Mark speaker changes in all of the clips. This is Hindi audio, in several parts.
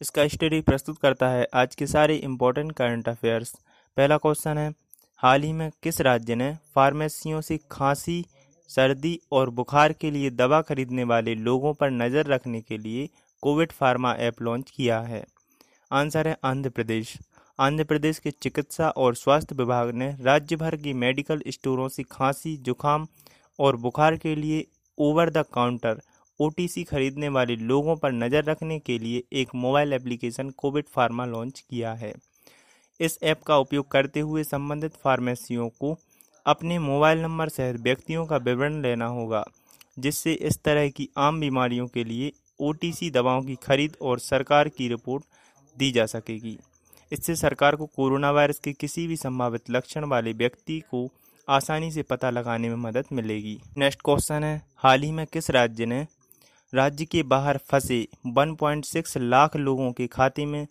Speaker 1: इसका स्टडी प्रस्तुत करता है आज के सारे इम्पोर्टेंट करंट अफेयर्स पहला क्वेश्चन है, हाल ही में किस राज्य ने फार्मेसियों से खांसी, सर्दी और बुखार के लिए दवा खरीदने वाले लोगों पर नज़र रखने के लिए कोविड फार्मा ऐप लॉन्च किया है? आंसर है, आंध्र प्रदेश। आंध्र प्रदेश के चिकित्सा और स्वास्थ्य विभाग ने राज्य भर की मेडिकल स्टोरों से खांसी, जुकाम और बुखार के लिए ओवर द काउंटर ओटीसी खरीदने वाले लोगों पर नज़र रखने के लिए एक mobile application Covid pharma launch किया है। इस ऐप का उपयोग करते हुए संबंधित फार्मेसियों को अपने मोबाइल नंबर सहित व्यक्तियों का विवरण लेना होगा, जिससे इस तरह की आम बीमारियों के लिए ओटीसी दवाओं की खरीद और सरकार की रिपोर्ट दी जा सकेगी। इससे सरकार को कोरोना वायरस के किसी भी संभावित लक्षण वाले व्यक्ति को आसानी से पता लगाने में मदद मिलेगी। नेक्स्ट क्वेश्चन है, हाल ही में किस राज्य ने राज्य के बाहर फंसे 1.6 लाख लोगों के खाते में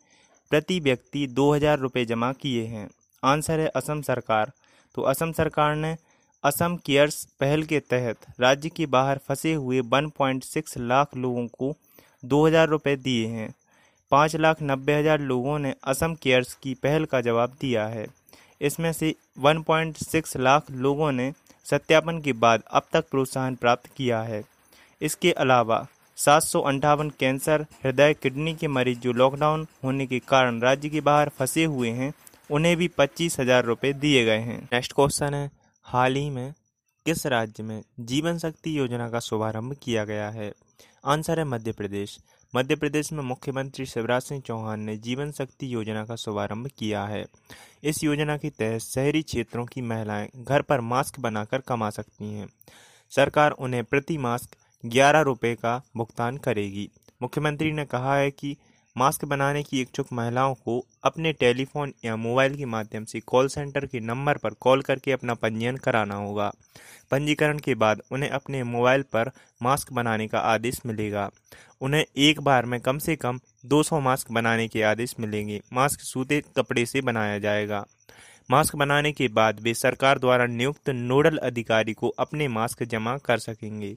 Speaker 1: प्रति व्यक्ति दो हज़ार रुपये जमा किए हैं। आंसर है असम सरकार। तो असम सरकार ने असम केयर्स पहल के तहत राज्य के बाहर फंसे हुए 1.6 लाख लोगों को दो हज़ार रुपये दिए हैं। पाँच लाख नब्बे हज़ार लोगों ने असम केयर्स की पहल का जवाब दिया है। इसमें से 1.6 लाख लोगों ने सत्यापन के बाद अब तक प्रोत्साहन प्राप्त किया है। इसके अलावा सात कैंसर, हृदय, किडनी के मरीज़ जो लॉकडाउन होने के कारण राज्य के बाहर फंसे हुए हैं, उन्हें भी पच्चीस हज़ार रुपये दिए गए हैं। नेक्स्ट क्वेश्चन है, हाल ही में किस राज्य में जीवन शक्ति योजना का शुभारंभ किया गया है? आंसर है मध्य प्रदेश। मध्य प्रदेश में मुख्यमंत्री शिवराज सिंह चौहान ने जीवन शक्ति योजना का शुभारंभ किया है। इस योजना के तहत शहरी क्षेत्रों की महिलाएँ घर पर मास्क बनाकर कमा सकती हैं। सरकार उन्हें प्रति मास्क ग्यारह रुपये का भुगतान करेगी। मुख्यमंत्री ने कहा है कि मास्क बनाने की इच्छुक महिलाओं को अपने टेलीफोन या मोबाइल के माध्यम से कॉल सेंटर के नंबर पर कॉल करके अपना पंजीयन कराना होगा। पंजीकरण के बाद उन्हें अपने मोबाइल पर मास्क बनाने का आदेश मिलेगा। उन्हें एक बार में कम से कम 200 मास्क बनाने के आदेश मिलेंगे। मास्क सूते कपड़े से बनाया जाएगा। मास्क बनाने के बाद वे सरकार द्वारा नियुक्त नोडल अधिकारी को अपने मास्क जमा कर सकेंगे।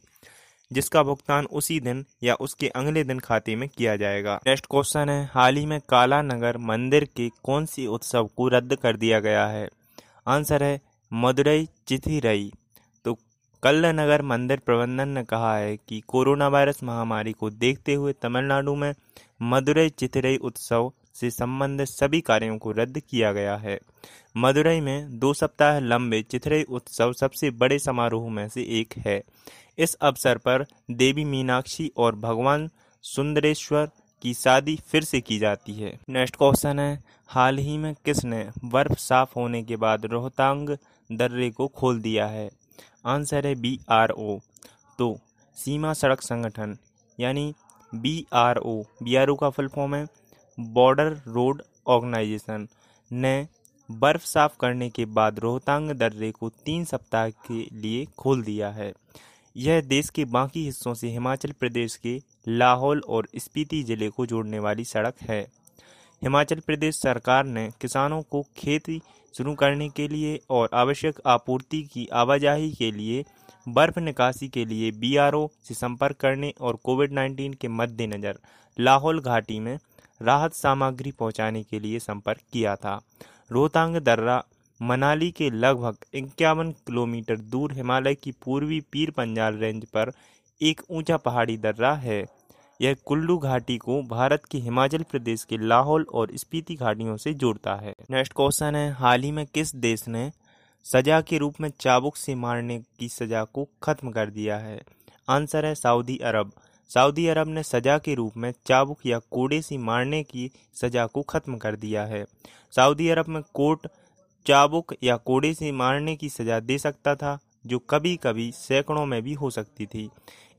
Speaker 1: जिसका भुगतान उसी दिन या उसके अगले दिन खाते में किया जाएगा। नेक्स्ट क्वेश्चन है, हाल ही में काला नगर मंदिर के कौन सी उत्सव को रद्द कर दिया गया है? आंसर है, मदुरई चिथिरई। तो कल नगर मंदिर प्रबंधन ने कहा है कि कोरोना वायरस महामारी को देखते हुए तमिलनाडु में मदुरई चिथिरई उत्सव से संबंधित सभी कार्यों को रद्द किया गया है। मदुरई में दो सप्ताह लंबे चिथिरई उत्सव सबसे बड़े समारोह में से एक है। इस अवसर पर देवी मीनाक्षी और भगवान सुंदरेश्वर की शादी फिर से की जाती है। नेक्स्ट क्वेश्चन है, हाल ही में किसने बर्फ़ साफ़ होने के बाद रोहतांग दर्रे को खोल दिया है? आंसर है बी आर ओ। तो सीमा सड़क संगठन, यानी B R O, B R O का फुल फॉर्म है। बॉर्डर रोड ऑर्गेनाइजेशन ने बर्फ़ साफ़ करने के बाद रोहतांग दर्रे को तीन सप्ताह के लिए खोल दिया है। यह देश के बाकी हिस्सों से हिमाचल प्रदेश के लाहौल और स्पीति ज़िले को जोड़ने वाली सड़क है। हिमाचल प्रदेश सरकार ने किसानों को खेती शुरू करने के लिए और आवश्यक आपूर्ति की आवाजाही के लिए बर्फ़ निकासी के लिए बीआरओ से संपर्क करने और कोविड 19 के मद्देनज़र लाहौल घाटी में राहत सामग्री पहुँचाने के लिए संपर्क किया था। रोहतांग दर्रा, मनाली के लगभग इक्यावन किलोमीटर दूर हिमालय की पूर्वी पीर पंजाल रेंज पर एक ऊँचा पहाड़ी दर्रा है। यह कुल्लू घाटी को भारत के हिमाचल प्रदेश के लाहौल और स्पीति घाटियों से जोड़ता है। नेक्स्ट क्वेश्चन है, हाल ही में किस देश ने सजा के रूप में चाबुक से मारने की सजा को खत्म कर दिया है? आंसर है सऊदी अरब। सऊदी अरब ने सजा के रूप में चाबुक या कोड़े से मारने की सजा को खत्म कर दिया है। सऊदी अरब में कोर्ट चाबुक या कोड़े से मारने की सजा दे सकता था, जो कभी कभी सैकड़ों में भी हो सकती थी।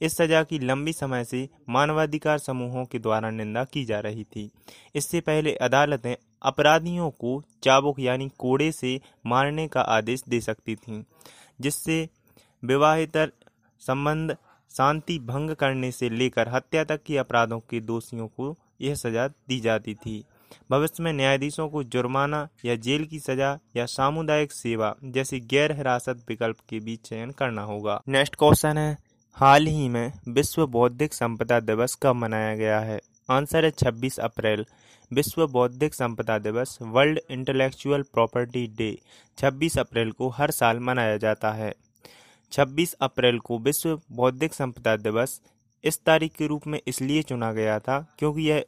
Speaker 1: इस सजा की लंबी समय से मानवाधिकार समूहों के द्वारा निंदा की जा रही थी। इससे पहले अदालतें अपराधियों को चाबुक यानी कोड़े से मारने का आदेश दे सकती थीं, जिससे विवाहितर संबंध शांति भंग करने से लेकर हत्या तक के अपराधों के दोषियों को यह सजा दी जाती थी। भविष्य में न्यायाधीशों को जुर्माना या जेल की सजा या सामुदायिक सेवा जैसे गैर हिरासत विकल्प के बीच चयन करना होगा। नेक्स्ट क्वेश्चन है, हाल ही में विश्व बौद्धिक संपदा दिवस कब मनाया गया है? आंसर है 26 अप्रैल। विश्व बौद्धिक संपदा दिवस, वर्ल्ड इंटेलेक्चुअल प्रॉपर्टी डे 26 अप्रैल को हर साल मनाया जाता है। 26 अप्रैल को विश्व बौद्धिक संपदा दिवस इस तारीख के रूप में इसलिए चुना गया था क्योंकि यह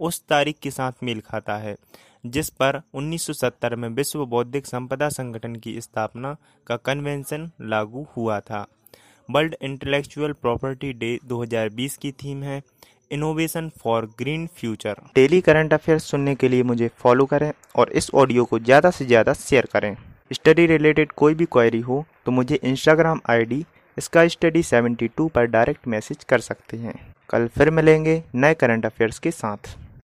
Speaker 1: उस तारीख के साथ मेल खाता है, जिस पर 1970 में विश्व बौद्धिक संपदा संगठन की स्थापना का कन्वेंशन लागू हुआ था। वर्ल्ड इंटेलेक्चुअल प्रॉपर्टी डे 2020 की थीम है, innovation for green future. Daily current affairs सुनने के लिए मुझे फॉलो करें और इस ऑडियो को ज़्यादा से ज़्यादा शेयर करें। स्टडी रिलेटेड कोई भी क्वेरी हो तो मुझे इंस्टाग्राम आई डी इसका स्टडी 72 पर डायरेक्ट मैसेज कर सकते हैं। कल फिर मिलेंगे नए करंट अफेयर्स के साथ।